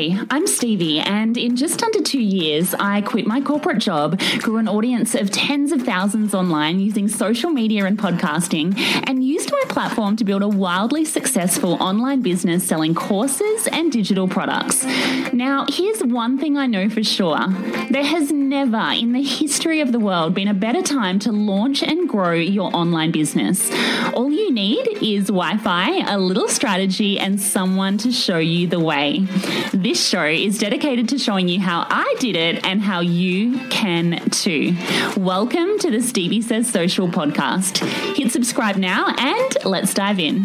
Hey, I'm Stevie, and in just under two years, I quit my corporate job, grew an audience of tens of thousands online using social media and podcasting, and used my platform to build a wildly successful online business selling courses and digital products. Now, here's one thing I know for sure there has never in the history of the world been a better time to launch and grow your online business. All you need is Wi Fi, a little strategy, and someone to show you the way. This show is dedicated to showing you how I did it and how you can too. Welcome to the Stevie Says Social podcast. Hit subscribe now and let's dive in.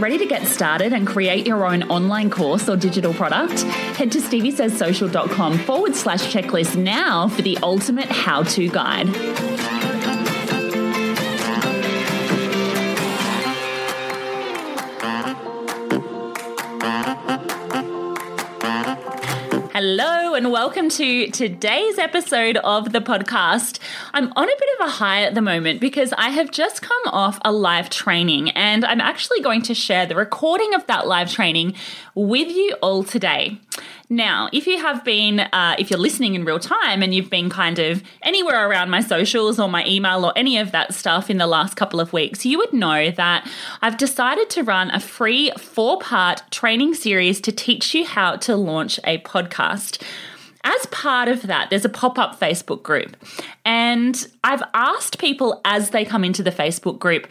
Ready to get started and create your own online course or digital product? Head to steviesayssocial.com forward slash checklist now for the ultimate how to guide. Hello, and welcome to today's episode of the podcast. I'm on a bit of a high at the moment because I have just come off a live training, and I'm actually going to share the recording of that live training with you all today. Now, if you have been, uh, if you're listening in real time and you've been kind of anywhere around my socials or my email or any of that stuff in the last couple of weeks, you would know that I've decided to run a free four part training series to teach you how to launch a podcast. As part of that, there's a pop up Facebook group. And I've asked people as they come into the Facebook group,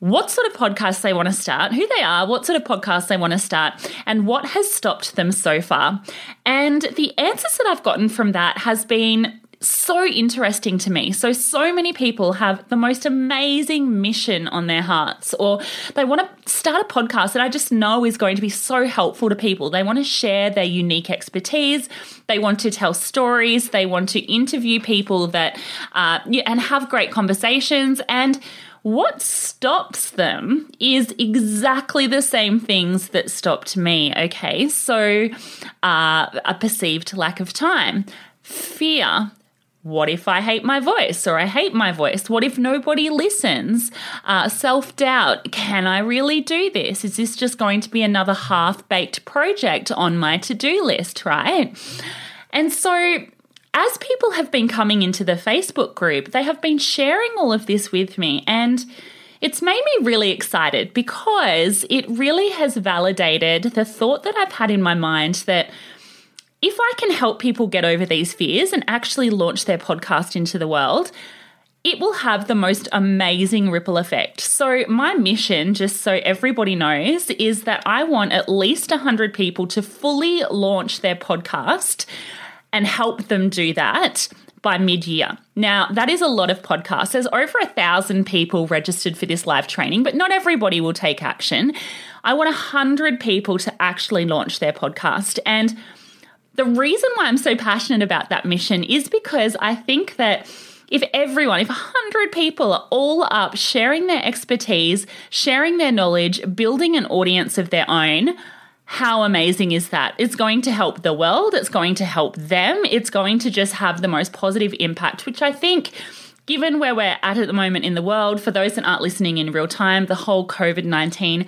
what sort of podcasts they want to start, who they are, what sort of podcasts they want to start, and what has stopped them so far. And the answers that I've gotten from that has been so interesting to me. So, so many people have the most amazing mission on their hearts, or they want to start a podcast that I just know is going to be so helpful to people. They want to share their unique expertise, they want to tell stories, they want to interview people that, uh, and have great conversations. And what stops them is exactly the same things that stopped me. Okay, so uh, a perceived lack of time, fear. What if I hate my voice or I hate my voice? What if nobody listens? Uh, Self doubt. Can I really do this? Is this just going to be another half baked project on my to do list, right? And so as people have been coming into the Facebook group, they have been sharing all of this with me and it's made me really excited because it really has validated the thought that I've had in my mind that if I can help people get over these fears and actually launch their podcast into the world, it will have the most amazing ripple effect. So, my mission, just so everybody knows, is that I want at least 100 people to fully launch their podcast and help them do that by mid year. Now, that is a lot of podcasts. There's over a thousand people registered for this live training, but not everybody will take action. I want 100 people to actually launch their podcast. And the reason why I'm so passionate about that mission is because I think that if everyone, if 100 people are all up sharing their expertise, sharing their knowledge, building an audience of their own, how amazing is that? It's going to help the world, it's going to help them, it's going to just have the most positive impact, which I think given where we're at at the moment in the world, for those that aren't listening in real time, the whole COVID 19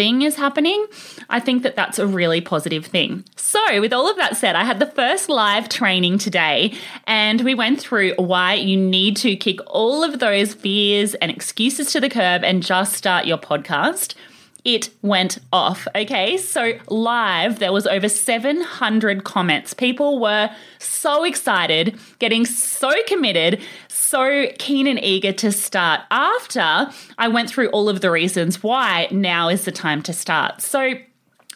thing is happening, I think that that's a really positive thing. So, with all of that said, I had the first live training today and we went through why you need to kick all of those fears and excuses to the curb and just start your podcast it went off. Okay, so live, there was over 700 comments. People were so excited, getting so committed, so keen and eager to start. After I went through all of the reasons why now is the time to start. So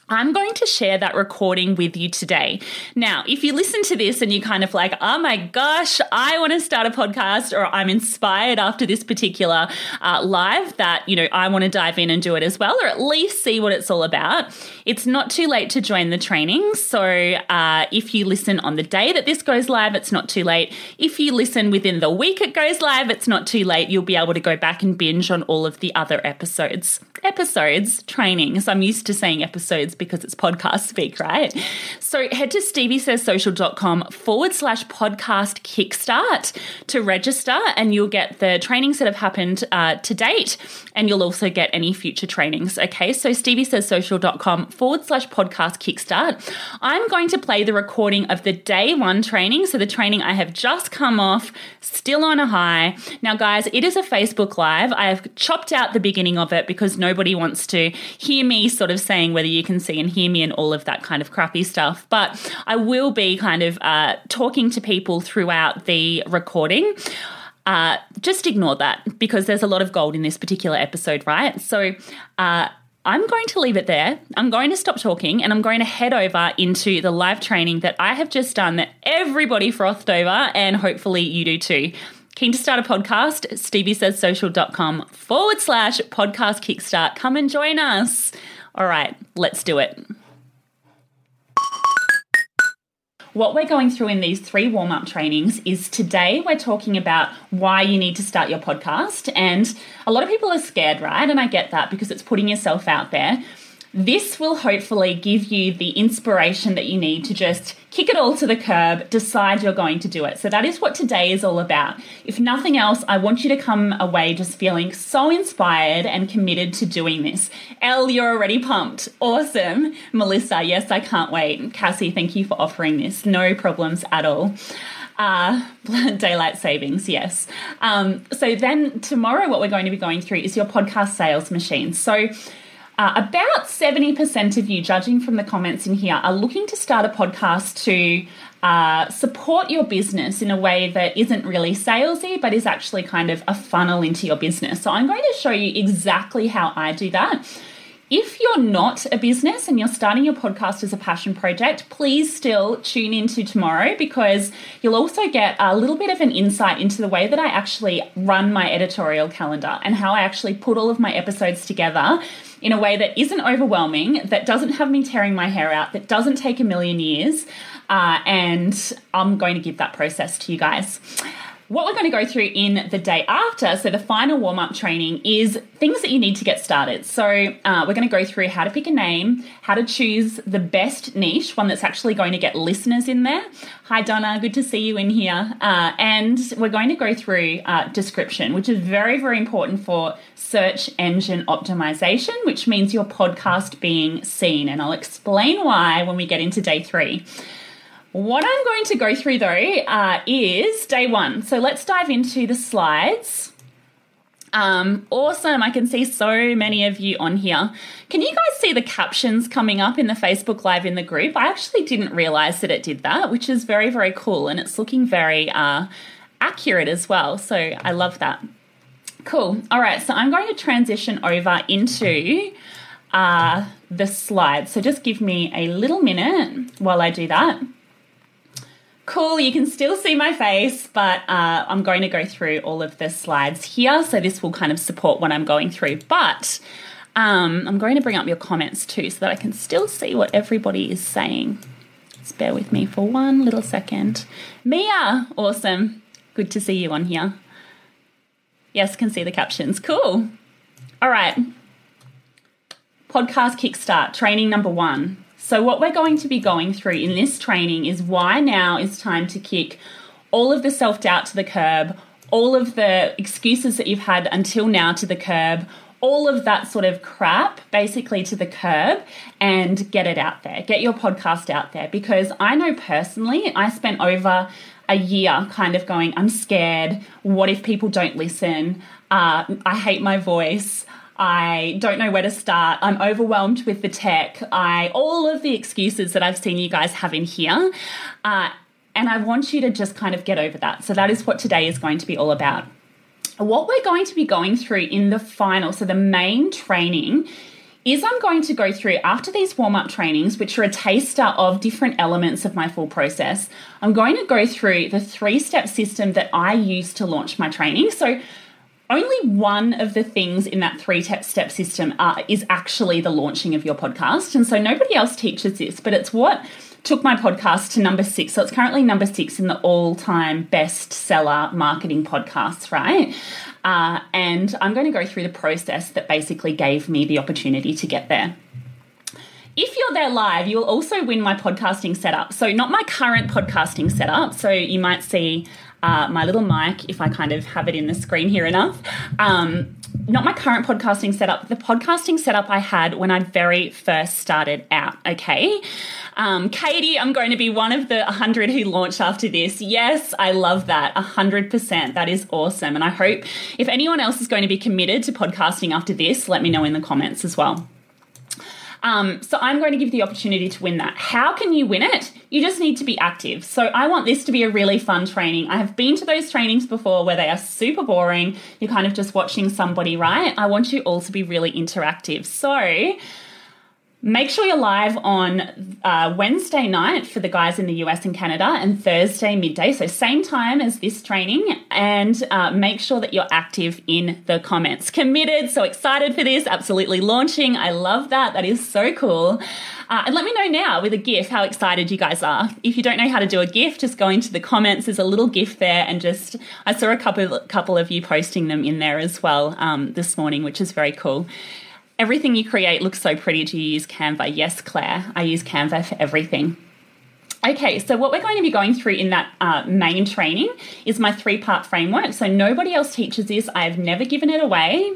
I'm going to share that recording with you today. Now, if you listen to this and you're kind of like, oh my gosh, I want to start a podcast or I'm inspired after this particular uh, live that, you know, I want to dive in and do it as well, or at least see what it's all about, it's not too late to join the training. So uh, if you listen on the day that this goes live, it's not too late. If you listen within the week it goes live, it's not too late. You'll be able to go back and binge on all of the other episodes. Episodes, trainings. I'm used to saying episodes because it's podcast speak, right? So head to steviesayssocial.com forward slash podcast kickstart to register, and you'll get the trainings that have happened uh, to date, and you'll also get any future trainings. Okay, so steviesayssocial.com forward slash podcast kickstart. I'm going to play the recording of the day one training. So the training I have just come off, still on a high. Now, guys, it is a Facebook Live. I have chopped out the beginning of it because nobody wants to hear me sort of saying whether you can see and hear me and all of that kind of crappy stuff. But I will be kind of uh, talking to people throughout the recording. Uh, just ignore that because there's a lot of gold in this particular episode, right? So, uh, I'm going to leave it there. I'm going to stop talking and I'm going to head over into the live training that I have just done that everybody frothed over and hopefully you do too. Keen to start a podcast? Stevie says StevieSaysSocial.com forward slash podcast kickstart. Come and join us. All right, let's do it. What we're going through in these three warm up trainings is today we're talking about why you need to start your podcast. And a lot of people are scared, right? And I get that because it's putting yourself out there. This will hopefully give you the inspiration that you need to just kick it all to the curb, decide you're going to do it. So that is what today is all about. If nothing else, I want you to come away just feeling so inspired and committed to doing this. Elle, you're already pumped. Awesome. Melissa, yes, I can't wait. Cassie, thank you for offering this. No problems at all. Uh, daylight savings, yes. Um, so then tomorrow, what we're going to be going through is your podcast sales machine. So uh, about 70% of you, judging from the comments in here, are looking to start a podcast to uh, support your business in a way that isn't really salesy, but is actually kind of a funnel into your business. So I'm going to show you exactly how I do that. If you're not a business and you're starting your podcast as a passion project, please still tune into tomorrow because you'll also get a little bit of an insight into the way that I actually run my editorial calendar and how I actually put all of my episodes together in a way that isn't overwhelming, that doesn't have me tearing my hair out, that doesn't take a million years. Uh, and I'm going to give that process to you guys. What we're going to go through in the day after, so the final warm up training, is things that you need to get started. So, uh, we're going to go through how to pick a name, how to choose the best niche, one that's actually going to get listeners in there. Hi, Donna, good to see you in here. Uh, and we're going to go through uh, description, which is very, very important for search engine optimization, which means your podcast being seen. And I'll explain why when we get into day three. What I'm going to go through though uh, is day one. So let's dive into the slides. Um, awesome. I can see so many of you on here. Can you guys see the captions coming up in the Facebook Live in the group? I actually didn't realize that it did that, which is very, very cool. And it's looking very uh, accurate as well. So I love that. Cool. All right, so I'm going to transition over into uh, the slides. So just give me a little minute while I do that. Cool, you can still see my face, but uh, I'm going to go through all of the slides here. So this will kind of support what I'm going through. But um, I'm going to bring up your comments too so that I can still see what everybody is saying. Just bear with me for one little second. Mia, awesome. Good to see you on here. Yes, can see the captions. Cool. All right. Podcast Kickstart, training number one. So, what we're going to be going through in this training is why now is time to kick all of the self doubt to the curb, all of the excuses that you've had until now to the curb, all of that sort of crap basically to the curb and get it out there. Get your podcast out there because I know personally, I spent over a year kind of going, I'm scared. What if people don't listen? Uh, I hate my voice. I don't know where to start. I'm overwhelmed with the tech. I all of the excuses that I've seen you guys have in here. Uh, and I want you to just kind of get over that. So that is what today is going to be all about what we're going to be going through in the final, so the main training, is I'm going to go through after these warm up trainings, which are a taster of different elements of my full process. I'm going to go through the three step system that I use to launch my training. So, only one of the things in that three step system uh, is actually the launching of your podcast. And so, nobody else teaches this, but it's what took my podcast to number six. So it's currently number six in the all time bestseller marketing podcasts, right? Uh, and I'm going to go through the process that basically gave me the opportunity to get there. If you're there live, you'll also win my podcasting setup. So, not my current podcasting setup. So, you might see uh, my little mic if I kind of have it in the screen here enough. Um, not my current podcasting setup, the podcasting setup I had when I very first started out. Okay. Um, Katie, I'm going to be one of the 100 who launch after this. Yes, I love that. 100%. That is awesome. And I hope if anyone else is going to be committed to podcasting after this, let me know in the comments as well. Um, so I'm going to give you the opportunity to win that. How can you win it? You just need to be active. So I want this to be a really fun training. I have been to those trainings before where they are super boring. You're kind of just watching somebody, right? I want you all to be really interactive. So Make sure you're live on uh, Wednesday night for the guys in the US and Canada and Thursday midday, so same time as this training. And uh, make sure that you're active in the comments. Committed, so excited for this, absolutely launching. I love that. That is so cool. Uh, and let me know now with a GIF how excited you guys are. If you don't know how to do a GIF, just go into the comments. There's a little GIF there, and just I saw a couple couple of you posting them in there as well um, this morning, which is very cool. Everything you create looks so pretty Do you use Canva. Yes, Claire, I use Canva for everything. Okay, so what we're going to be going through in that uh, main training is my three part framework. So nobody else teaches this, I have never given it away.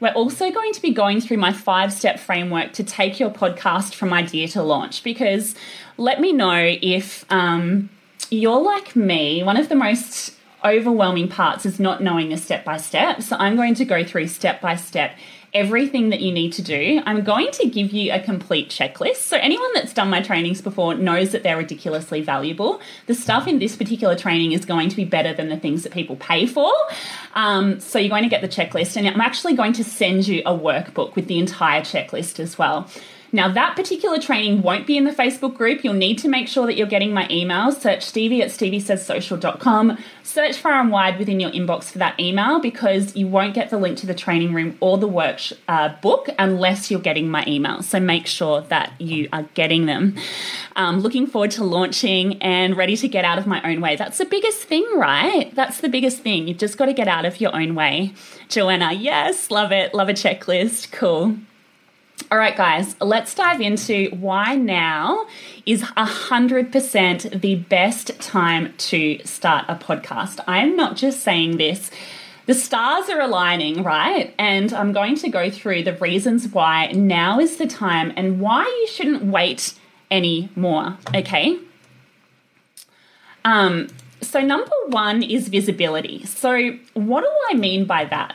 We're also going to be going through my five step framework to take your podcast from idea to launch because let me know if um, you're like me. One of the most overwhelming parts is not knowing the step by step. So I'm going to go through step by step everything that you need to do. I'm going to give you a complete checklist. So, anyone that's done my trainings before knows that they're ridiculously valuable. The stuff in this particular training is going to be better than the things that people pay for. Um, so, you're going to get the checklist, and I'm actually going to send you a workbook with the entire checklist as well. Now, that particular training won't be in the Facebook group. You'll need to make sure that you're getting my emails. Search Stevie at steviesayssocial.com. Search far and wide within your inbox for that email because you won't get the link to the training room or the work uh, book unless you're getting my emails. So make sure that you are getting them. Um, looking forward to launching and ready to get out of my own way. That's the biggest thing, right? That's the biggest thing. You've just got to get out of your own way. Joanna, yes, love it. Love a checklist. Cool. All right, guys, let's dive into why now is 100% the best time to start a podcast. I am not just saying this. The stars are aligning, right? And I'm going to go through the reasons why now is the time and why you shouldn't wait anymore, okay? Um, so, number one is visibility. So, what do I mean by that?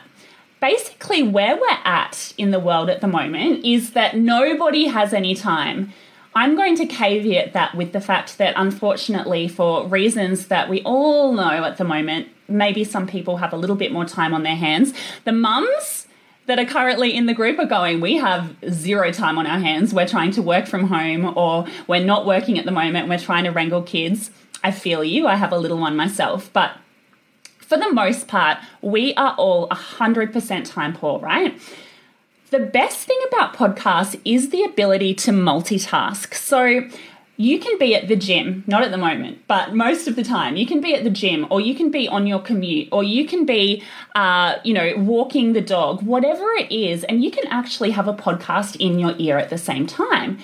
Basically where we're at in the world at the moment is that nobody has any time. I'm going to caveat that with the fact that, unfortunately, for reasons that we all know at the moment, maybe some people have a little bit more time on their hands. The mums that are currently in the group are going, we have zero time on our hands. We're trying to work from home or we're not working at the moment. We're trying to wrangle kids. I feel you. I have a little one myself. But for the most part, we are all 100% time poor, right? The best thing about podcasts is the ability to multitask. So, you can be at the gym, not at the moment, but most of the time, you can be at the gym or you can be on your commute or you can be, uh, you know, walking the dog, whatever it is, and you can actually have a podcast in your ear at the same time.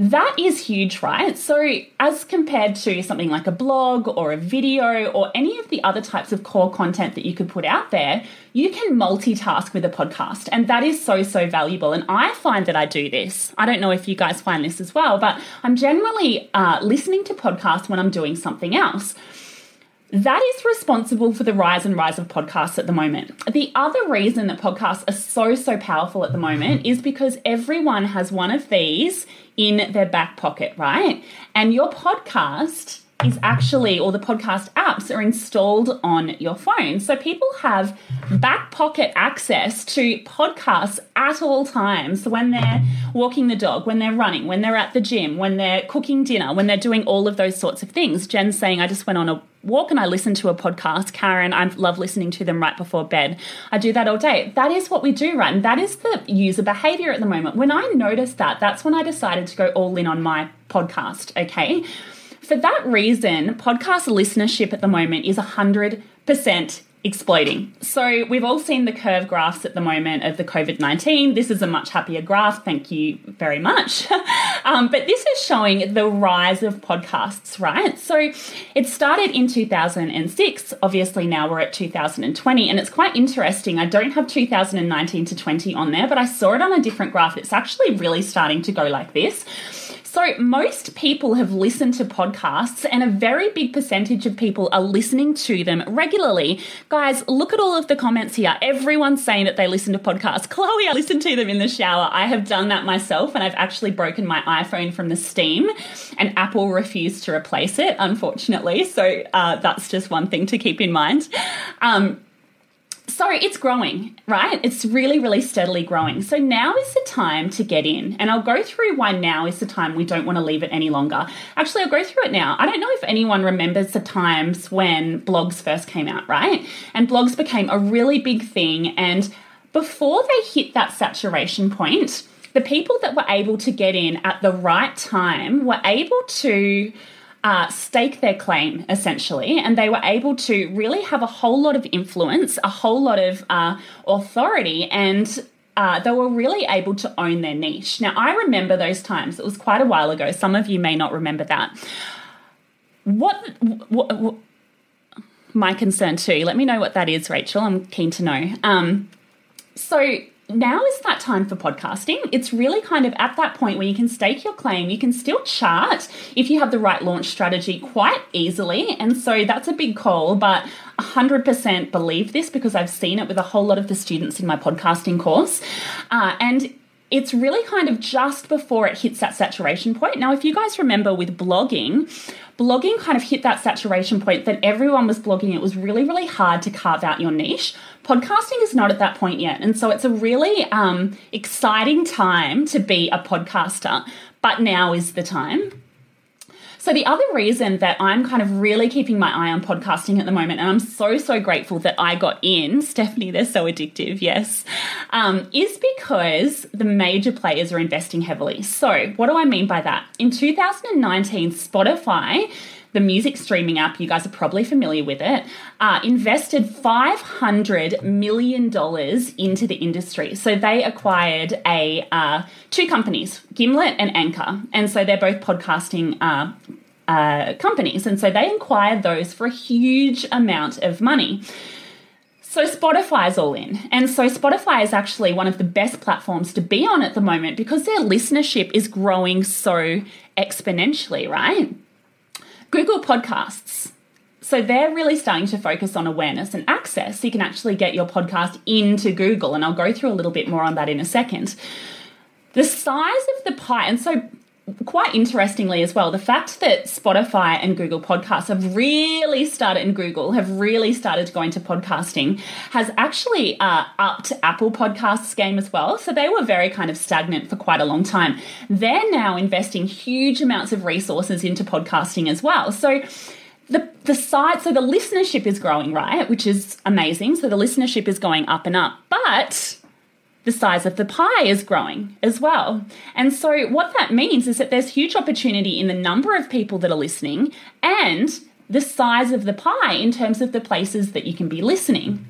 That is huge, right? So, as compared to something like a blog or a video or any of the other types of core content that you could put out there, you can multitask with a podcast. And that is so, so valuable. And I find that I do this. I don't know if you guys find this as well, but I'm generally uh, listening to podcasts when I'm doing something else. That is responsible for the rise and rise of podcasts at the moment. The other reason that podcasts are so, so powerful at the moment is because everyone has one of these in their back pocket, right? And your podcast is actually, or the podcast apps are installed on your phone. So people have back pocket access to podcasts at all times. So when they're walking the dog, when they're running, when they're at the gym, when they're cooking dinner, when they're doing all of those sorts of things. Jen's saying, I just went on a walk and I listen to a podcast. Karen, I love listening to them right before bed. I do that all day. That is what we do, right? And that is the user behavior at the moment. When I noticed that, that's when I decided to go all in on my podcast, okay? For that reason, podcast listenership at the moment is 100% exploding. So we've all seen the curve graphs at the moment of the COVID 19. This is a much happier graph. Thank you very much. um, but this is showing the rise of podcasts, right? So it started in 2006. Obviously, now we're at 2020. And it's quite interesting. I don't have 2019 to 20 on there, but I saw it on a different graph. It's actually really starting to go like this. So, most people have listened to podcasts, and a very big percentage of people are listening to them regularly. Guys, look at all of the comments here. Everyone's saying that they listen to podcasts. Chloe, I listen to them in the shower. I have done that myself, and I've actually broken my iPhone from the steam, and Apple refused to replace it, unfortunately. So, uh, that's just one thing to keep in mind. Um, so it's growing, right? It's really, really steadily growing. So now is the time to get in. And I'll go through why now is the time we don't want to leave it any longer. Actually, I'll go through it now. I don't know if anyone remembers the times when blogs first came out, right? And blogs became a really big thing. And before they hit that saturation point, the people that were able to get in at the right time were able to uh, stake their claim essentially, and they were able to really have a whole lot of influence, a whole lot of uh, authority, and uh, they were really able to own their niche. Now, I remember those times. It was quite a while ago. Some of you may not remember that. What, what, what my concern too? Let me know what that is, Rachel. I'm keen to know. Um, so now is that time for podcasting. It's really kind of at that point where you can stake your claim. You can still chart if you have the right launch strategy quite easily. And so that's a big call, but 100% believe this because I've seen it with a whole lot of the students in my podcasting course. Uh, and it's really kind of just before it hits that saturation point. Now, if you guys remember with blogging, blogging kind of hit that saturation point that everyone was blogging. It was really, really hard to carve out your niche. Podcasting is not at that point yet. And so it's a really um, exciting time to be a podcaster, but now is the time. So, the other reason that I'm kind of really keeping my eye on podcasting at the moment, and I'm so, so grateful that I got in, Stephanie, they're so addictive, yes, um, is because the major players are investing heavily. So, what do I mean by that? In 2019, Spotify the music streaming app, you guys are probably familiar with it, uh, invested $500 million into the industry. So they acquired a uh, two companies, Gimlet and Anchor. And so they're both podcasting uh, uh, companies. And so they acquired those for a huge amount of money. So Spotify is all in. And so Spotify is actually one of the best platforms to be on at the moment because their listenership is growing so exponentially, right? Google Podcasts. So they're really starting to focus on awareness and access. So you can actually get your podcast into Google. And I'll go through a little bit more on that in a second. The size of the pie, and so quite interestingly as well, the fact that Spotify and Google Podcasts have really started, and Google have really started to go into podcasting, has actually uh, upped Apple Podcasts game as well. So they were very kind of stagnant for quite a long time. They're now investing huge amounts of resources into podcasting as well. So the the site so the listenership is growing right which is amazing so the listenership is going up and up but the size of the pie is growing as well. And so, what that means is that there's huge opportunity in the number of people that are listening and the size of the pie in terms of the places that you can be listening.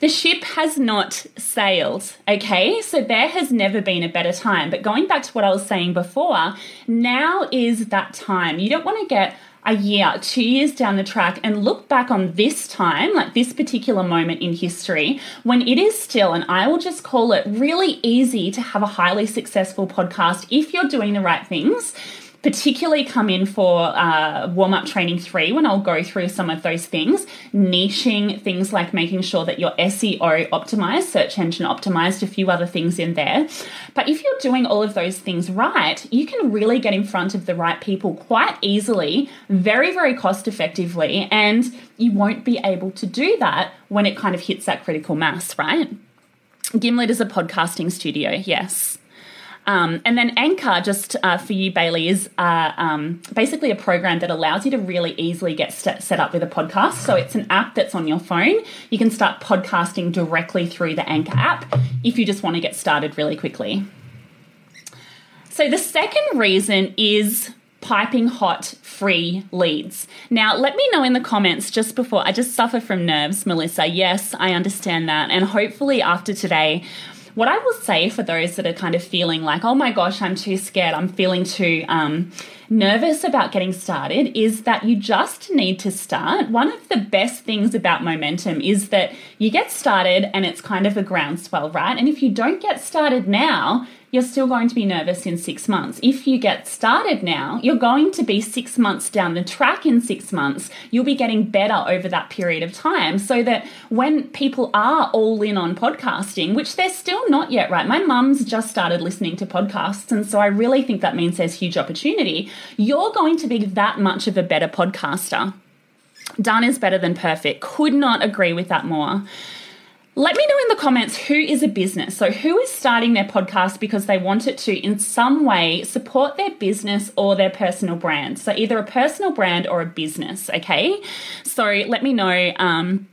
The ship has not sailed, okay? So there has never been a better time. But going back to what I was saying before, now is that time. You don't want to get a year, two years down the track and look back on this time, like this particular moment in history, when it is still, and I will just call it really easy to have a highly successful podcast if you're doing the right things particularly come in for uh, warm up training three when I'll go through some of those things, niching things like making sure that your SEO optimized, search engine optimized, a few other things in there. But if you're doing all of those things right, you can really get in front of the right people quite easily, very, very cost effectively, and you won't be able to do that when it kind of hits that critical mass, right? Gimlet is a podcasting studio, yes. Um, and then Anchor, just uh, for you, Bailey, is uh, um, basically a program that allows you to really easily get st- set up with a podcast. So it's an app that's on your phone. You can start podcasting directly through the Anchor app if you just want to get started really quickly. So the second reason is piping hot free leads. Now, let me know in the comments just before I just suffer from nerves, Melissa. Yes, I understand that. And hopefully, after today, what I will say for those that are kind of feeling like, oh my gosh, I'm too scared, I'm feeling too um, nervous about getting started, is that you just need to start. One of the best things about momentum is that you get started and it's kind of a groundswell, right? And if you don't get started now, you're still going to be nervous in six months. If you get started now, you're going to be six months down the track in six months. You'll be getting better over that period of time so that when people are all in on podcasting, which they're still not yet, right? My mum's just started listening to podcasts. And so I really think that means there's huge opportunity. You're going to be that much of a better podcaster. Done is better than perfect. Could not agree with that more. Let me know in the comments who is a business. So, who is starting their podcast because they want it to, in some way, support their business or their personal brand. So, either a personal brand or a business, okay? So, let me know um,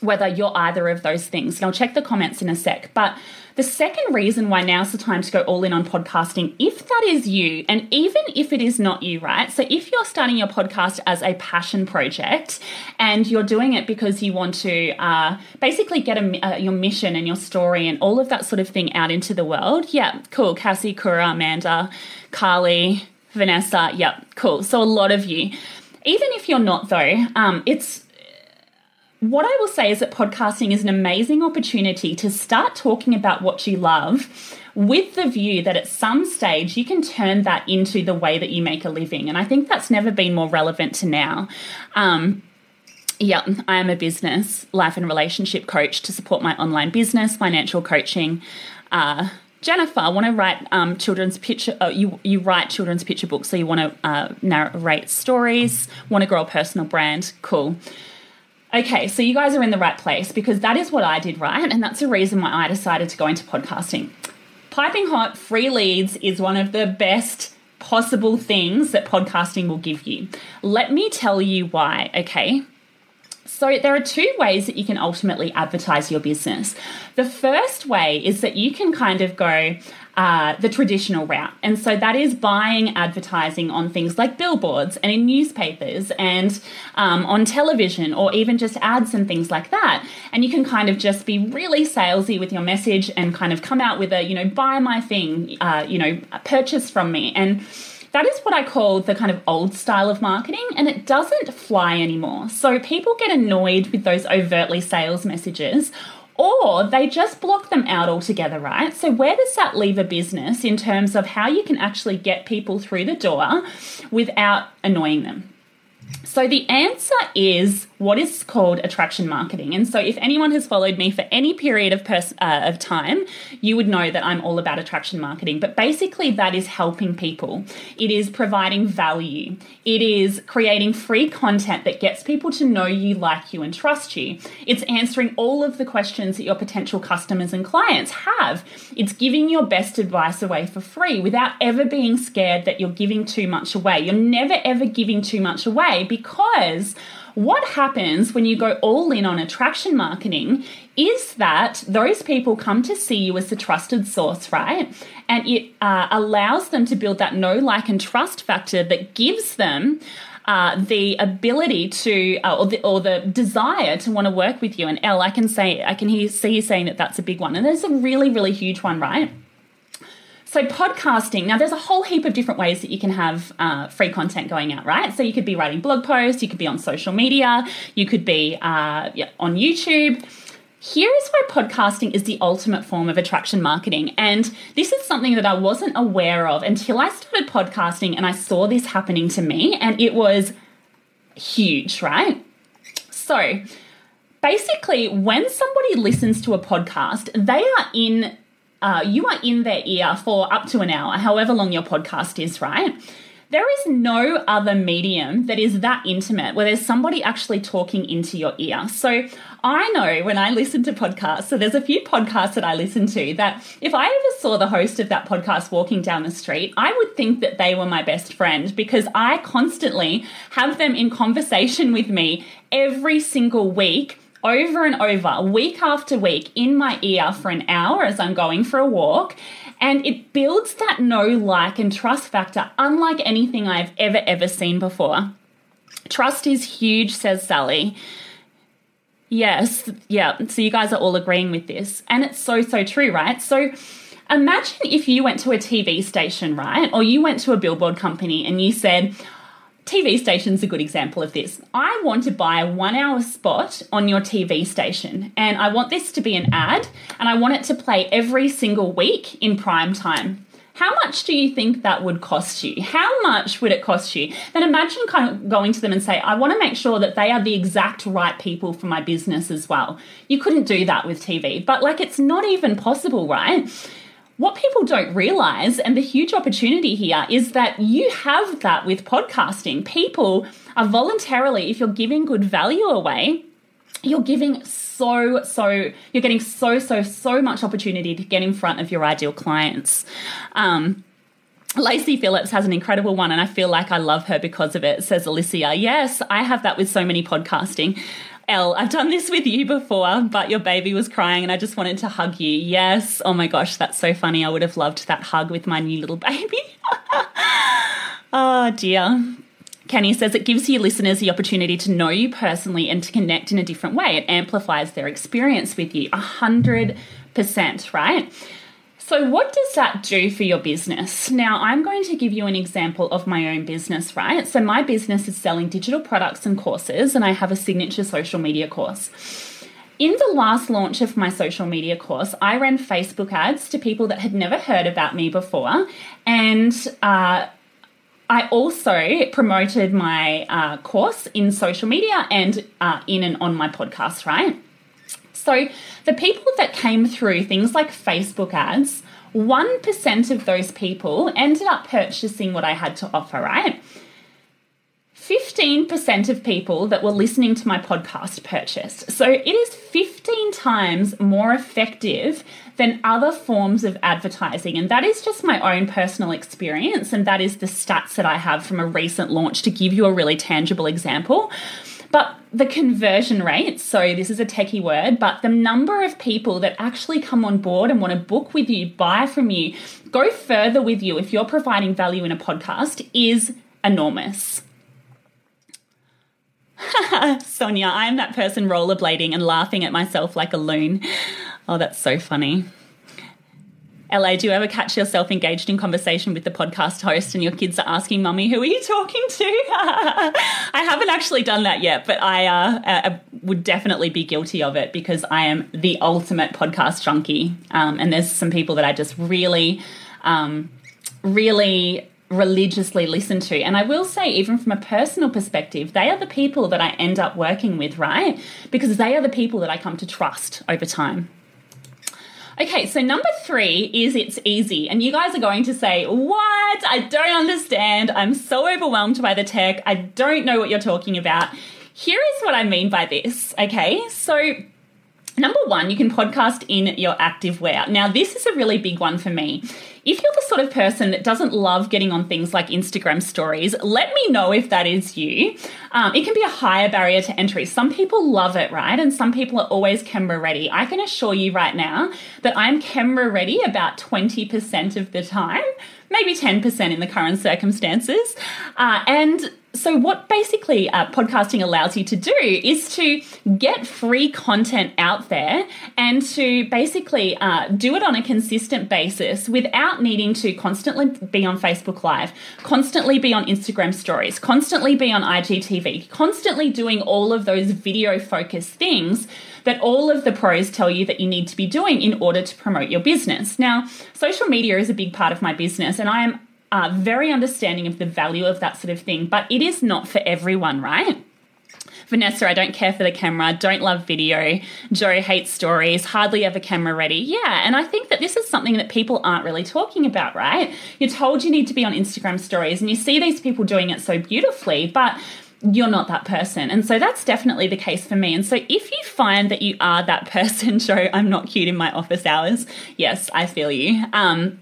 whether you're either of those things. And I'll check the comments in a sec. But the second reason why now's the time to go all in on podcasting, if that is you, and even if it is not you, right? So if you're starting your podcast as a passion project and you're doing it because you want to uh, basically get a, uh, your mission and your story and all of that sort of thing out into the world, yeah, cool. Cassie, Kura, Amanda, Carly, Vanessa, yep, cool. So a lot of you. Even if you're not, though, um, it's what I will say is that podcasting is an amazing opportunity to start talking about what you love with the view that at some stage you can turn that into the way that you make a living. And I think that's never been more relevant to now. Um, yeah, I am a business, life, and relationship coach to support my online business, financial coaching. Uh, Jennifer, I want to write um, children's picture. Uh, you you write children's picture books, so you want to uh, narrate stories. Want to grow a personal brand? Cool. Okay, so you guys are in the right place because that is what I did, right? And that's the reason why I decided to go into podcasting. Piping hot free leads is one of the best possible things that podcasting will give you. Let me tell you why, okay? So, there are two ways that you can ultimately advertise your business. The first way is that you can kind of go, uh, the traditional route. And so that is buying advertising on things like billboards and in newspapers and um, on television or even just ads and things like that. And you can kind of just be really salesy with your message and kind of come out with a, you know, buy my thing, uh, you know, purchase from me. And that is what I call the kind of old style of marketing, and it doesn't fly anymore. So people get annoyed with those overtly sales messages or they just block them out altogether, right? So, where does that leave a business in terms of how you can actually get people through the door without annoying them? So, the answer is what is called attraction marketing. And so, if anyone has followed me for any period of, pers- uh, of time, you would know that I'm all about attraction marketing. But basically, that is helping people, it is providing value, it is creating free content that gets people to know you, like you, and trust you. It's answering all of the questions that your potential customers and clients have. It's giving your best advice away for free without ever being scared that you're giving too much away. You're never ever giving too much away because what happens when you go all in on attraction marketing is that those people come to see you as the trusted source, right? And it uh, allows them to build that know, like, and trust factor that gives them. Uh, the ability to, uh, or, the, or the desire to want to work with you. And Elle, I can say, I can hear, see you saying that that's a big one. And there's a really, really huge one, right? So, podcasting, now there's a whole heap of different ways that you can have uh, free content going out, right? So, you could be writing blog posts, you could be on social media, you could be uh, on YouTube. Here is why podcasting is the ultimate form of attraction marketing. And this is something that I wasn't aware of until I started podcasting and I saw this happening to me, and it was huge, right? So, basically, when somebody listens to a podcast, they are in uh, you are in their ear for up to an hour, however long your podcast is, right? There is no other medium that is that intimate where there's somebody actually talking into your ear. So I know when I listen to podcasts, so there's a few podcasts that I listen to that if I ever saw the host of that podcast walking down the street, I would think that they were my best friend because I constantly have them in conversation with me every single week over and over, week after week, in my ear for an hour as I'm going for a walk. And it builds that know, like, and trust factor unlike anything I've ever, ever seen before. Trust is huge, says Sally. Yes, yeah. So you guys are all agreeing with this. And it's so, so true, right? So imagine if you went to a TV station, right? Or you went to a billboard company and you said, TV station's a good example of this. I want to buy a one hour spot on your TV station, and I want this to be an ad, and I want it to play every single week in prime time. How much do you think that would cost you? How much would it cost you? Then imagine kind of going to them and say, I want to make sure that they are the exact right people for my business as well. You couldn't do that with TV, but like it's not even possible, right? What people don't realize, and the huge opportunity here, is that you have that with podcasting. People are voluntarily, if you're giving good value away, you're giving so, so, you're getting so, so, so much opportunity to get in front of your ideal clients. Um, Lacy Phillips has an incredible one, and I feel like I love her because of it, says Alicia. Yes, I have that with so many podcasting. Elle, I've done this with you before, but your baby was crying and I just wanted to hug you. Yes. Oh my gosh, that's so funny. I would have loved that hug with my new little baby. oh dear. Kenny says it gives your listeners the opportunity to know you personally and to connect in a different way. It amplifies their experience with you. A hundred percent, right? So, what does that do for your business? Now, I'm going to give you an example of my own business, right? So, my business is selling digital products and courses, and I have a signature social media course. In the last launch of my social media course, I ran Facebook ads to people that had never heard about me before, and uh, I also promoted my uh, course in social media and uh, in and on my podcast, right? So the people that came through things like Facebook ads, 1% of those people ended up purchasing what I had to offer, right? 15% of people that were listening to my podcast purchased. So it is 15 times more effective than other forms of advertising. And that is just my own personal experience. And that is the stats that I have from a recent launch to give you a really tangible example. But the conversion rate, so this is a techie word, but the number of people that actually come on board and want to book with you, buy from you, go further with you if you're providing value in a podcast is enormous. Sonia, I'm that person rollerblading and laughing at myself like a loon. Oh, that's so funny. LA, do you ever catch yourself engaged in conversation with the podcast host and your kids are asking, Mummy, who are you talking to? I haven't actually done that yet, but I uh, uh, would definitely be guilty of it because I am the ultimate podcast junkie. Um, and there's some people that I just really, um, really religiously listen to. And I will say, even from a personal perspective, they are the people that I end up working with, right? Because they are the people that I come to trust over time. Okay, so number three is it's easy. And you guys are going to say, What? I don't understand. I'm so overwhelmed by the tech. I don't know what you're talking about. Here is what I mean by this. Okay, so Number one, you can podcast in your active wear. Now, this is a really big one for me. If you're the sort of person that doesn't love getting on things like Instagram stories, let me know if that is you. Um, it can be a higher barrier to entry. Some people love it, right? And some people are always camera ready. I can assure you right now that I'm camera ready about 20% of the time, maybe 10% in the current circumstances. Uh, and so, what basically uh, podcasting allows you to do is to get free content out there and to basically uh, do it on a consistent basis without needing to constantly be on Facebook Live, constantly be on Instagram stories, constantly be on IGTV, constantly doing all of those video focused things that all of the pros tell you that you need to be doing in order to promote your business. Now, social media is a big part of my business, and I am very understanding of the value of that sort of thing, but it is not for everyone, right? Vanessa, I don't care for the camera, don't love video. Joe hates stories, hardly ever camera ready. Yeah, and I think that this is something that people aren't really talking about, right? You're told you need to be on Instagram stories and you see these people doing it so beautifully, but you're not that person. And so that's definitely the case for me. And so if you find that you are that person, Joe, I'm not cute in my office hours. Yes, I feel you. Um,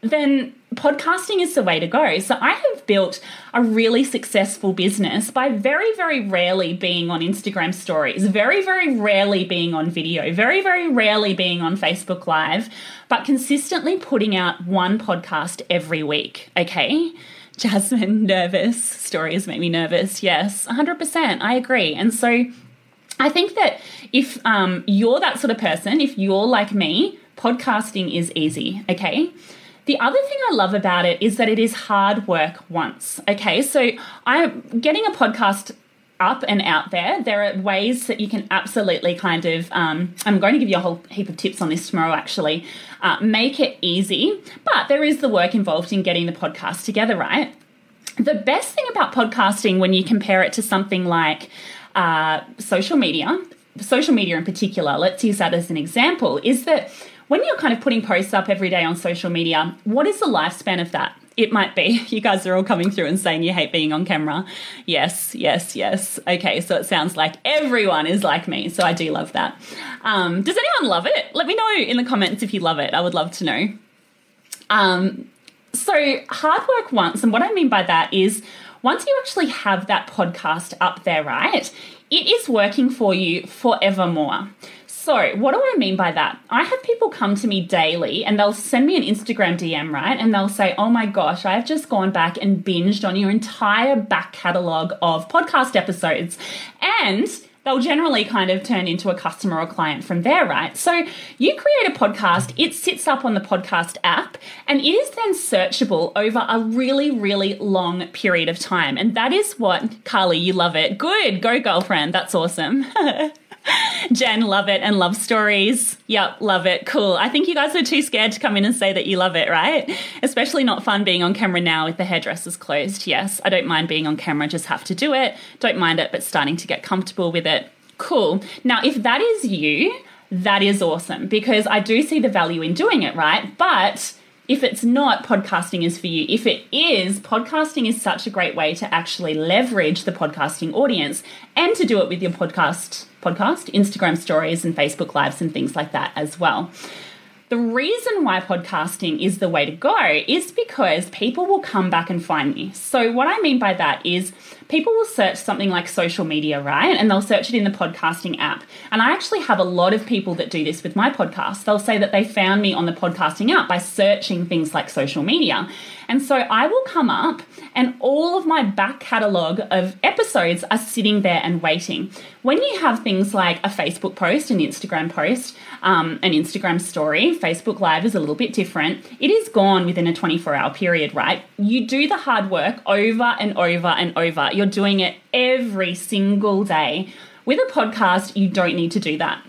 then podcasting is the way to go. So I have built a really successful business by very, very rarely being on Instagram stories, very, very rarely being on video, very, very rarely being on Facebook Live, but consistently putting out one podcast every week. Okay. Jasmine, nervous. Stories make me nervous. Yes, 100%. I agree. And so I think that if um, you're that sort of person, if you're like me, podcasting is easy. Okay. The other thing I love about it is that it is hard work once. Okay, so I'm getting a podcast up and out there. There are ways that you can absolutely kind of, um, I'm going to give you a whole heap of tips on this tomorrow actually, uh, make it easy, but there is the work involved in getting the podcast together, right? The best thing about podcasting when you compare it to something like uh, social media, social media in particular, let's use that as an example, is that when you're kind of putting posts up every day on social media, what is the lifespan of that? It might be. You guys are all coming through and saying you hate being on camera. Yes, yes, yes. Okay, so it sounds like everyone is like me. So I do love that. Um, does anyone love it? Let me know in the comments if you love it. I would love to know. Um, so hard work once, and what I mean by that is once you actually have that podcast up there, right? It is working for you forevermore. So, what do I mean by that? I have people come to me daily and they'll send me an Instagram DM, right? And they'll say, Oh my gosh, I've just gone back and binged on your entire back catalogue of podcast episodes. And they'll generally kind of turn into a customer or client from there, right? So you create a podcast, it sits up on the podcast app, and it is then searchable over a really, really long period of time. And that is what, Carly, you love it. Good, go girlfriend, that's awesome. Jen, love it and love stories. Yep, love it. Cool. I think you guys are too scared to come in and say that you love it, right? Especially not fun being on camera now with the hairdressers closed. Yes, I don't mind being on camera, just have to do it. Don't mind it, but starting to get comfortable with it. Cool. Now, if that is you, that is awesome because I do see the value in doing it, right? But if it's not, podcasting is for you. If it is, podcasting is such a great way to actually leverage the podcasting audience and to do it with your podcast, podcast, Instagram stories and Facebook lives and things like that as well. The reason why podcasting is the way to go is because people will come back and find me. So, what I mean by that is people will search something like social media, right? And they'll search it in the podcasting app. And I actually have a lot of people that do this with my podcast. They'll say that they found me on the podcasting app by searching things like social media. And so I will come up and all of my back catalogue of episodes are sitting there and waiting. When you have things like a Facebook post, an Instagram post, um, an Instagram story, Facebook Live is a little bit different. It is gone within a 24 hour period, right? You do the hard work over and over and over. You're doing it every single day. With a podcast, you don't need to do that.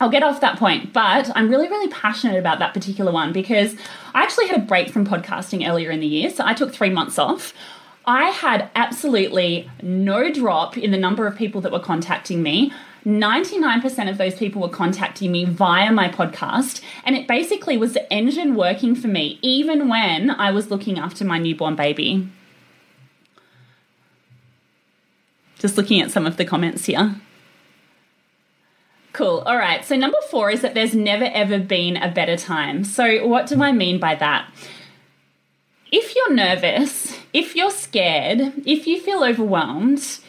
I'll get off that point, but I'm really, really passionate about that particular one because I actually had a break from podcasting earlier in the year. So I took three months off. I had absolutely no drop in the number of people that were contacting me. 99% of those people were contacting me via my podcast, and it basically was the engine working for me, even when I was looking after my newborn baby. Just looking at some of the comments here. Cool. All right. So, number four is that there's never ever been a better time. So, what do I mean by that? If you're nervous, if you're scared, if you feel overwhelmed,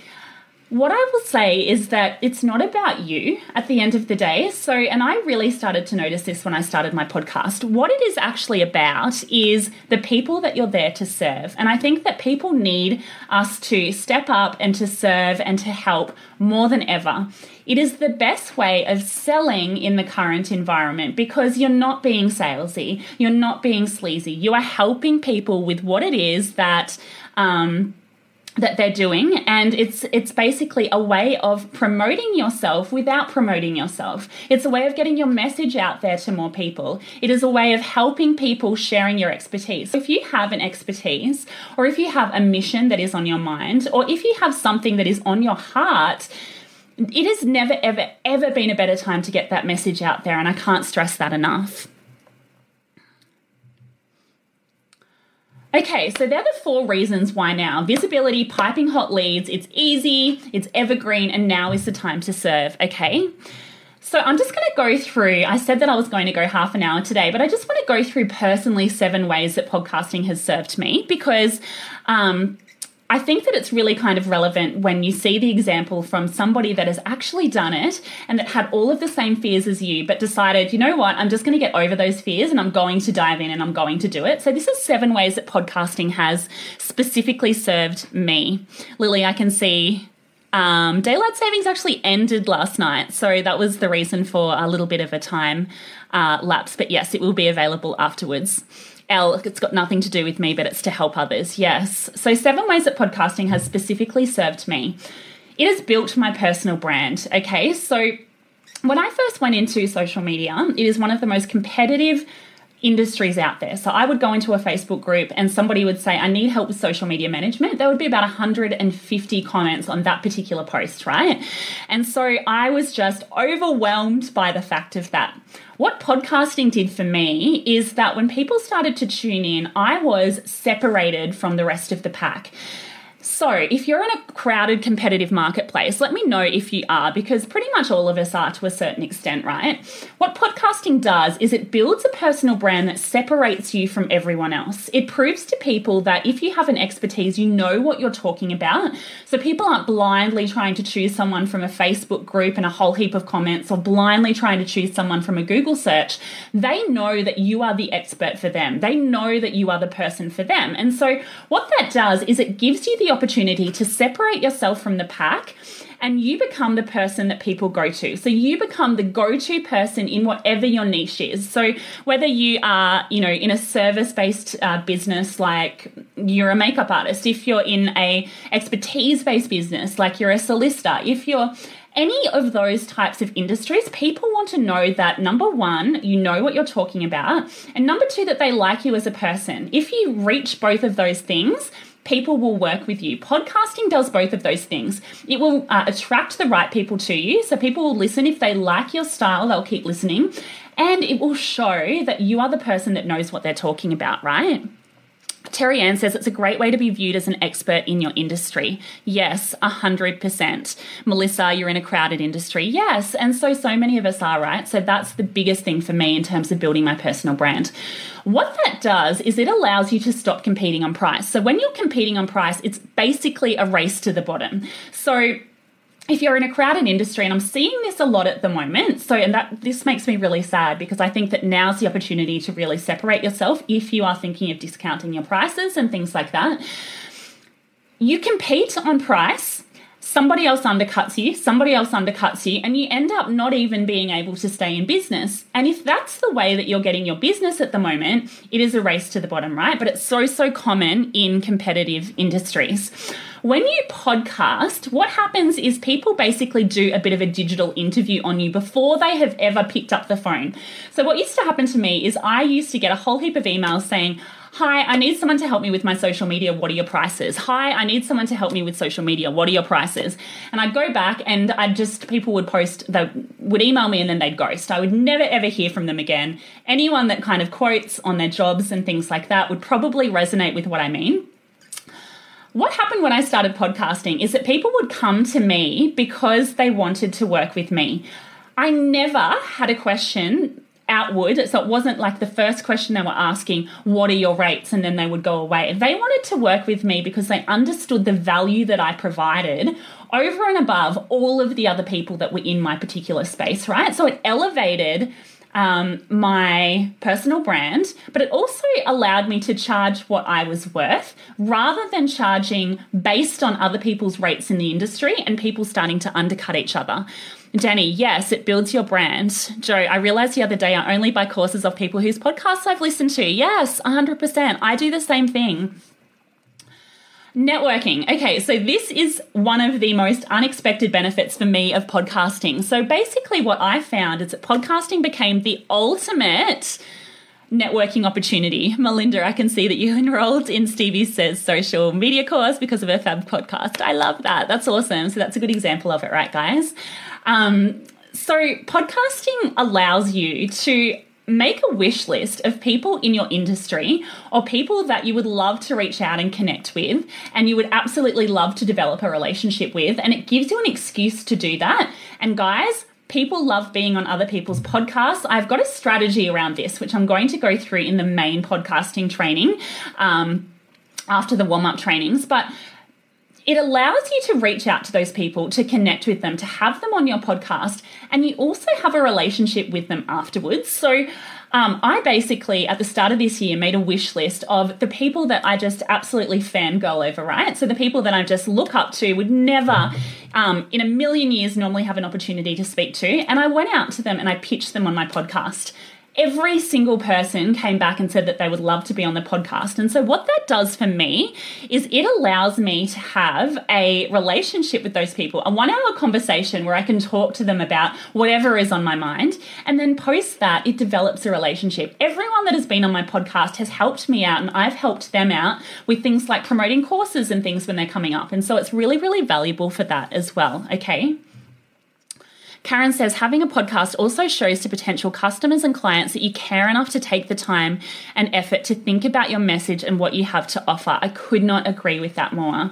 what I will say is that it's not about you at the end of the day. So, and I really started to notice this when I started my podcast. What it is actually about is the people that you're there to serve. And I think that people need us to step up and to serve and to help more than ever. It is the best way of selling in the current environment because you're not being salesy, you're not being sleazy. You are helping people with what it is that. Um, that they're doing and it's it's basically a way of promoting yourself without promoting yourself. It's a way of getting your message out there to more people. It is a way of helping people sharing your expertise. If you have an expertise or if you have a mission that is on your mind or if you have something that is on your heart it has never ever ever been a better time to get that message out there and i can't stress that enough Okay, so they're the four reasons why now. Visibility, piping hot leads, it's easy, it's evergreen, and now is the time to serve, okay? So I'm just going to go through. I said that I was going to go half an hour today, but I just want to go through personally seven ways that podcasting has served me because um, I think that it's really kind of relevant when you see the example from somebody that has actually done it and that had all of the same fears as you, but decided, you know what, I'm just going to get over those fears and I'm going to dive in and I'm going to do it. So, this is seven ways that podcasting has specifically served me. Lily, I can see um, daylight savings actually ended last night, so that was the reason for a little bit of a time uh, lapse. But yes, it will be available afterwards. L, it's got nothing to do with me, but it's to help others. Yes. So, seven ways that podcasting has specifically served me. It has built my personal brand. Okay. So, when I first went into social media, it is one of the most competitive industries out there. So I would go into a Facebook group and somebody would say, I need help with social media management. There would be about 150 comments on that particular post, right? And so I was just overwhelmed by the fact of that. What podcasting did for me is that when people started to tune in, I was separated from the rest of the pack. So, if you're in a crowded competitive marketplace, let me know if you are, because pretty much all of us are to a certain extent, right? What podcasting does is it builds a personal brand that separates you from everyone else. It proves to people that if you have an expertise, you know what you're talking about. So, people aren't blindly trying to choose someone from a Facebook group and a whole heap of comments or blindly trying to choose someone from a Google search. They know that you are the expert for them, they know that you are the person for them. And so, what that does is it gives you the opportunity to separate yourself from the pack and you become the person that people go to. So you become the go-to person in whatever your niche is. So whether you are, you know, in a service-based uh, business like you're a makeup artist, if you're in a expertise-based business like you're a solicitor, if you're any of those types of industries, people want to know that number one, you know what you're talking about, and number two, that they like you as a person. If you reach both of those things, people will work with you. Podcasting does both of those things. It will uh, attract the right people to you. So people will listen. If they like your style, they'll keep listening. And it will show that you are the person that knows what they're talking about, right? Terry Ann says it's a great way to be viewed as an expert in your industry. Yes, 100%. Melissa, you're in a crowded industry. Yes, and so, so many of us are, right? So that's the biggest thing for me in terms of building my personal brand. What that does is it allows you to stop competing on price. So when you're competing on price, it's basically a race to the bottom. So if you're in a crowded industry, and I'm seeing this a lot at the moment, so and that this makes me really sad because I think that now's the opportunity to really separate yourself if you are thinking of discounting your prices and things like that. You compete on price, somebody else undercuts you, somebody else undercuts you, and you end up not even being able to stay in business. And if that's the way that you're getting your business at the moment, it is a race to the bottom, right? But it's so, so common in competitive industries. when you podcast, what happens is people basically do a bit of a digital interview on you before they have ever picked up the phone. So, what used to happen to me is I used to get a whole heap of emails saying, Hi, I need someone to help me with my social media. What are your prices? Hi, I need someone to help me with social media. What are your prices? And I'd go back and I'd just, people would post, they would email me and then they'd ghost. I would never ever hear from them again. Anyone that kind of quotes on their jobs and things like that would probably resonate with what I mean what happened when I started podcasting is that people would come to me because they wanted to work with me. I never had a question outward. So it wasn't like the first question they were asking, What are your rates? And then they would go away. They wanted to work with me because they understood the value that I provided over and above all of the other people that were in my particular space, right? So it elevated um, my personal brand, but it also allowed me to charge what I was worth rather than charging based on other people's rates in the industry and people starting to undercut each other. Jenny, yes, it builds your brand. Joe, I realized the other day I only buy courses of people whose podcasts I've listened to. Yes, 100%. I do the same thing. Networking. Okay, so this is one of the most unexpected benefits for me of podcasting. So basically, what I found is that podcasting became the ultimate networking opportunity. Melinda, I can see that you enrolled in Stevie Says social media course because of her Fab podcast. I love that. That's awesome. So that's a good example of it, right, guys? Um, so podcasting allows you to make a wish list of people in your industry or people that you would love to reach out and connect with and you would absolutely love to develop a relationship with. And it gives you an excuse to do that. And guys, people love being on other people's podcasts. I've got a strategy around this, which I'm going to go through in the main podcasting training. Um, after the warm up trainings, but it allows you to reach out to those people, to connect with them, to have them on your podcast, and you also have a relationship with them afterwards. So, um, I basically, at the start of this year, made a wish list of the people that I just absolutely fangirl over, right? So, the people that I just look up to would never, um, in a million years, normally have an opportunity to speak to. And I went out to them and I pitched them on my podcast every single person came back and said that they would love to be on the podcast. And so, what that does for me is it allows me to have a relationship with those people, a one hour conversation where I can talk to them about whatever is on my mind. And then, post that, it develops a relationship. Everyone that has been on my podcast has helped me out, and I've helped them out with things like promoting courses and things when they're coming up. And so, it's really, really valuable for that as well. Okay. Karen says having a podcast also shows to potential customers and clients that you care enough to take the time and effort to think about your message and what you have to offer. I could not agree with that more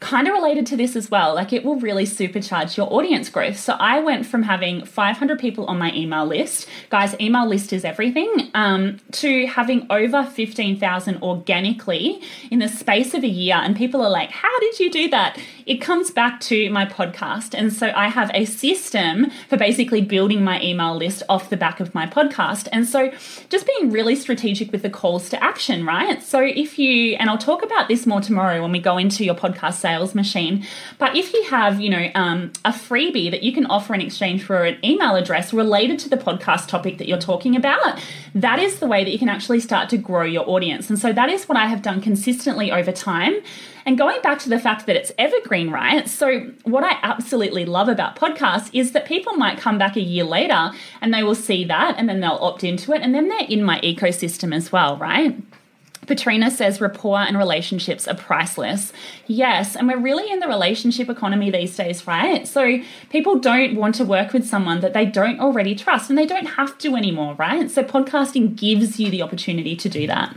kind of related to this as well. Like it will really supercharge your audience growth. So I went from having 500 people on my email list, guys, email list is everything, um, to having over 15,000 organically in the space of a year. And people are like, how did you do that? It comes back to my podcast. And so I have a system for basically building my email list off the back of my podcast. And so just being really strategic with the calls to action, right? So if you, and I'll talk about this more tomorrow when we go into your podcast sales machine. But if you have, you know, um, a freebie that you can offer in exchange for an email address related to the podcast topic that you're talking about, that is the way that you can actually start to grow your audience. And so that is what I have done consistently over time. And going back to the fact that it's evergreen, right? So, what I absolutely love about podcasts is that people might come back a year later and they will see that and then they'll opt into it and then they're in my ecosystem as well, right? Patrina says rapport and relationships are priceless. Yes, and we're really in the relationship economy these days, right? So people don't want to work with someone that they don't already trust and they don't have to anymore, right? So podcasting gives you the opportunity to do that.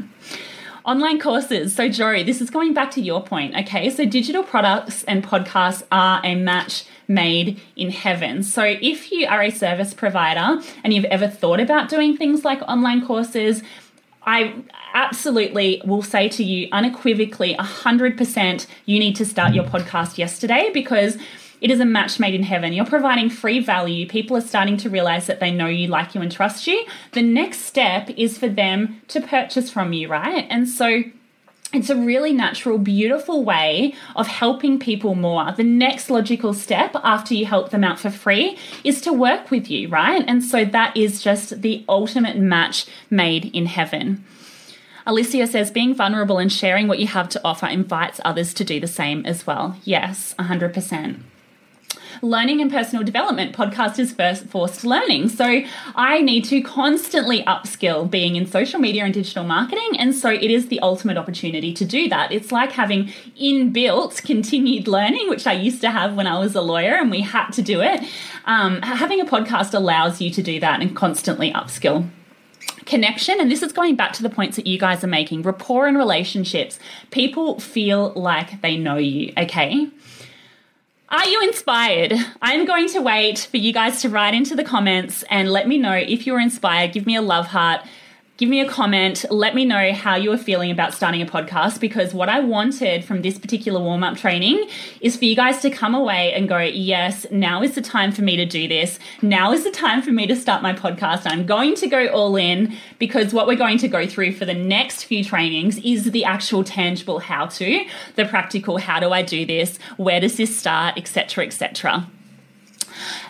Online courses. So, Jory, this is going back to your point. Okay, so digital products and podcasts are a match made in heaven. So, if you are a service provider and you've ever thought about doing things like online courses, I absolutely will say to you unequivocally 100% you need to start your podcast yesterday because it is a match made in heaven. You're providing free value. People are starting to realize that they know you, like you, and trust you. The next step is for them to purchase from you, right? And so it's a really natural, beautiful way of helping people more. The next logical step after you help them out for free is to work with you, right? And so that is just the ultimate match made in heaven. Alicia says being vulnerable and sharing what you have to offer invites others to do the same as well. Yes, 100% learning and personal development. Podcast is first forced learning. So I need to constantly upskill being in social media and digital marketing. And so it is the ultimate opportunity to do that. It's like having inbuilt continued learning, which I used to have when I was a lawyer and we had to do it. Um, having a podcast allows you to do that and constantly upskill connection and this is going back to the points that you guys are making rapport and relationships people feel like they know you okay are you inspired? I'm going to wait for you guys to write into the comments and let me know if you're inspired. Give me a love heart give me a comment. Let me know how you are feeling about starting a podcast because what I wanted from this particular warm up training is for you guys to come away and go, yes, now is the time for me to do this. Now is the time for me to start my podcast. I'm going to go all in because what we're going to go through for the next few trainings is the actual tangible how to, the practical how do I do this, where does this start, etc., etc.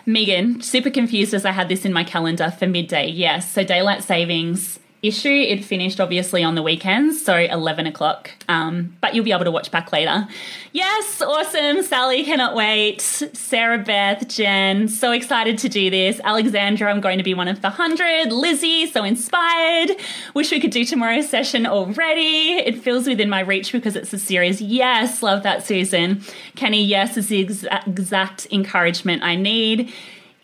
Megan, super confused as I had this in my calendar for midday. Yes, so daylight savings issue. It finished obviously on the weekends, so 11 o'clock. Um, but you'll be able to watch back later. Yes, awesome. Sally cannot wait. Sarah Beth, Jen, so excited to do this. Alexandra, I'm going to be one of the 100. Lizzie, so inspired. Wish we could do tomorrow's session already. It feels within my reach because it's a series. Yes, love that, Susan. Kenny, yes, is the exact encouragement I need.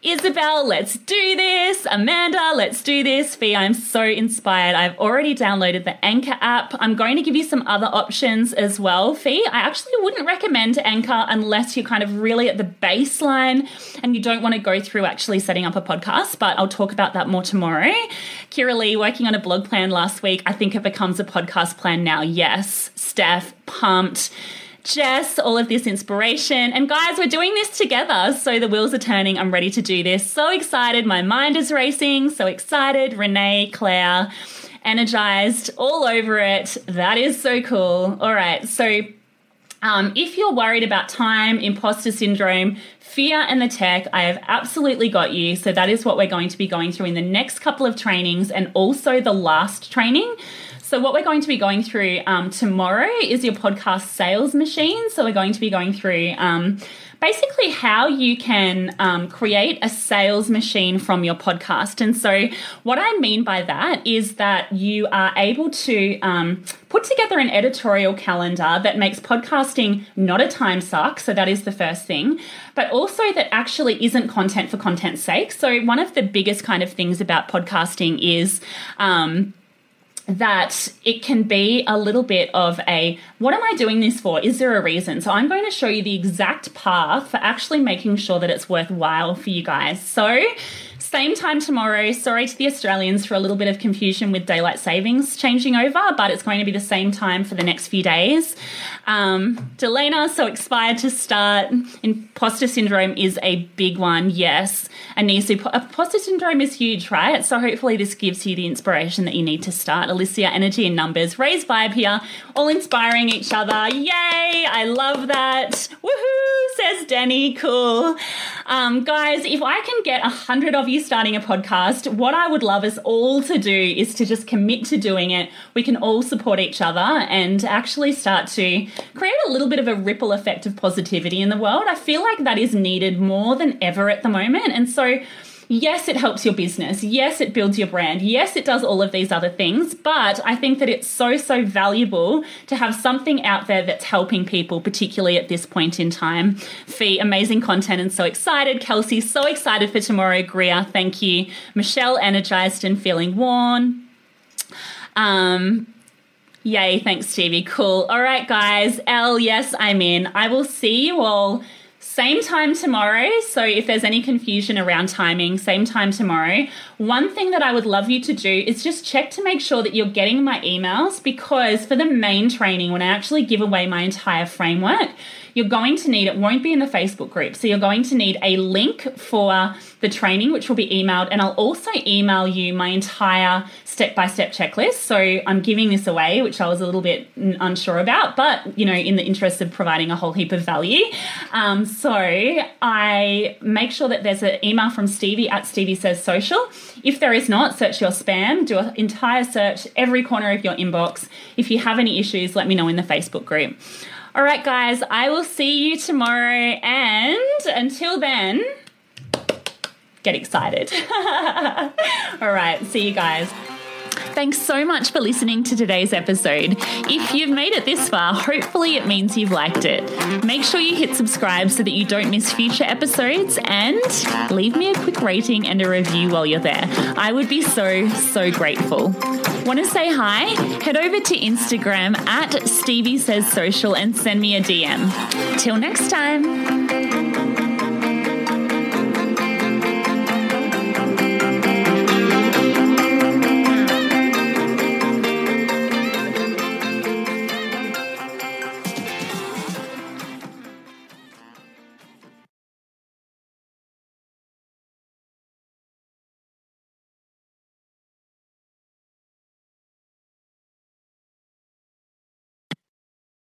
Isabel, let's do this. Amanda, let's do this. Fee, I'm so inspired. I've already downloaded the Anchor app. I'm going to give you some other options as well. Fee, I actually wouldn't recommend Anchor unless you're kind of really at the baseline and you don't want to go through actually setting up a podcast, but I'll talk about that more tomorrow. Kira Lee, working on a blog plan last week. I think it becomes a podcast plan now. Yes. Steph, pumped. Jess, all of this inspiration. And guys, we're doing this together. So the wheels are turning. I'm ready to do this. So excited. My mind is racing. So excited. Renee, Claire, energized, all over it. That is so cool. All right. So um, if you're worried about time, imposter syndrome, fear, and the tech, I have absolutely got you. So, that is what we're going to be going through in the next couple of trainings and also the last training. So, what we're going to be going through um, tomorrow is your podcast sales machine. So, we're going to be going through um, basically how you can um, create a sales machine from your podcast. And so, what I mean by that is that you are able to um, put together an editorial calendar that makes podcasting not a time suck. So, that is the first thing, but also that actually isn't content for content's sake. So, one of the biggest kind of things about podcasting is, um, that it can be a little bit of a what am I doing this for? Is there a reason? So I'm going to show you the exact path for actually making sure that it's worthwhile for you guys. So same time tomorrow. Sorry to the Australians for a little bit of confusion with daylight savings changing over, but it's going to be the same time for the next few days. Um, Delena, so expired to start. Imposter syndrome is a big one, yes. Anisu, imposter syndrome is huge, right? So hopefully this gives you the inspiration that you need to start. Alicia, energy and numbers, raise vibe here, all inspiring each other. Yay! I love that. Woohoo! Says Danny. Cool. Um, guys, if I can get a hundred of you starting a podcast, what I would love us all to do is to just commit to doing it. We can all support each other and actually start to create a little bit of a ripple effect of positivity in the world. I feel like that is needed more than ever at the moment. And so, yes, it helps your business. Yes, it builds your brand. Yes, it does all of these other things. But I think that it's so, so valuable to have something out there that's helping people, particularly at this point in time. Fee, amazing content and so excited. Kelsey, so excited for tomorrow. Greer, thank you. Michelle, energized and feeling worn. Um, Yay, thanks, Stevie. Cool. All right, guys. L, yes, I'm in. I will see you all same time tomorrow. So if there's any confusion around timing, same time tomorrow. One thing that I would love you to do is just check to make sure that you're getting my emails because for the main training, when I actually give away my entire framework, you're going to need, it won't be in the Facebook group. So you're going to need a link for the training, which will be emailed. And I'll also email you my entire step by step checklist. So I'm giving this away, which I was a little bit unsure about, but you know, in the interest of providing a whole heap of value. Um, so I make sure that there's an email from Stevie at Stevie Says Social. If there is not, search your spam, do an entire search, every corner of your inbox. If you have any issues, let me know in the Facebook group. All right, guys, I will see you tomorrow. And until then, get excited. All right, see you guys. Thanks so much for listening to today's episode. If you've made it this far, hopefully it means you've liked it. Make sure you hit subscribe so that you don't miss future episodes and leave me a quick rating and a review while you're there. I would be so, so grateful. Want to say hi? Head over to Instagram at Stevie Says Social and send me a DM. Till next time.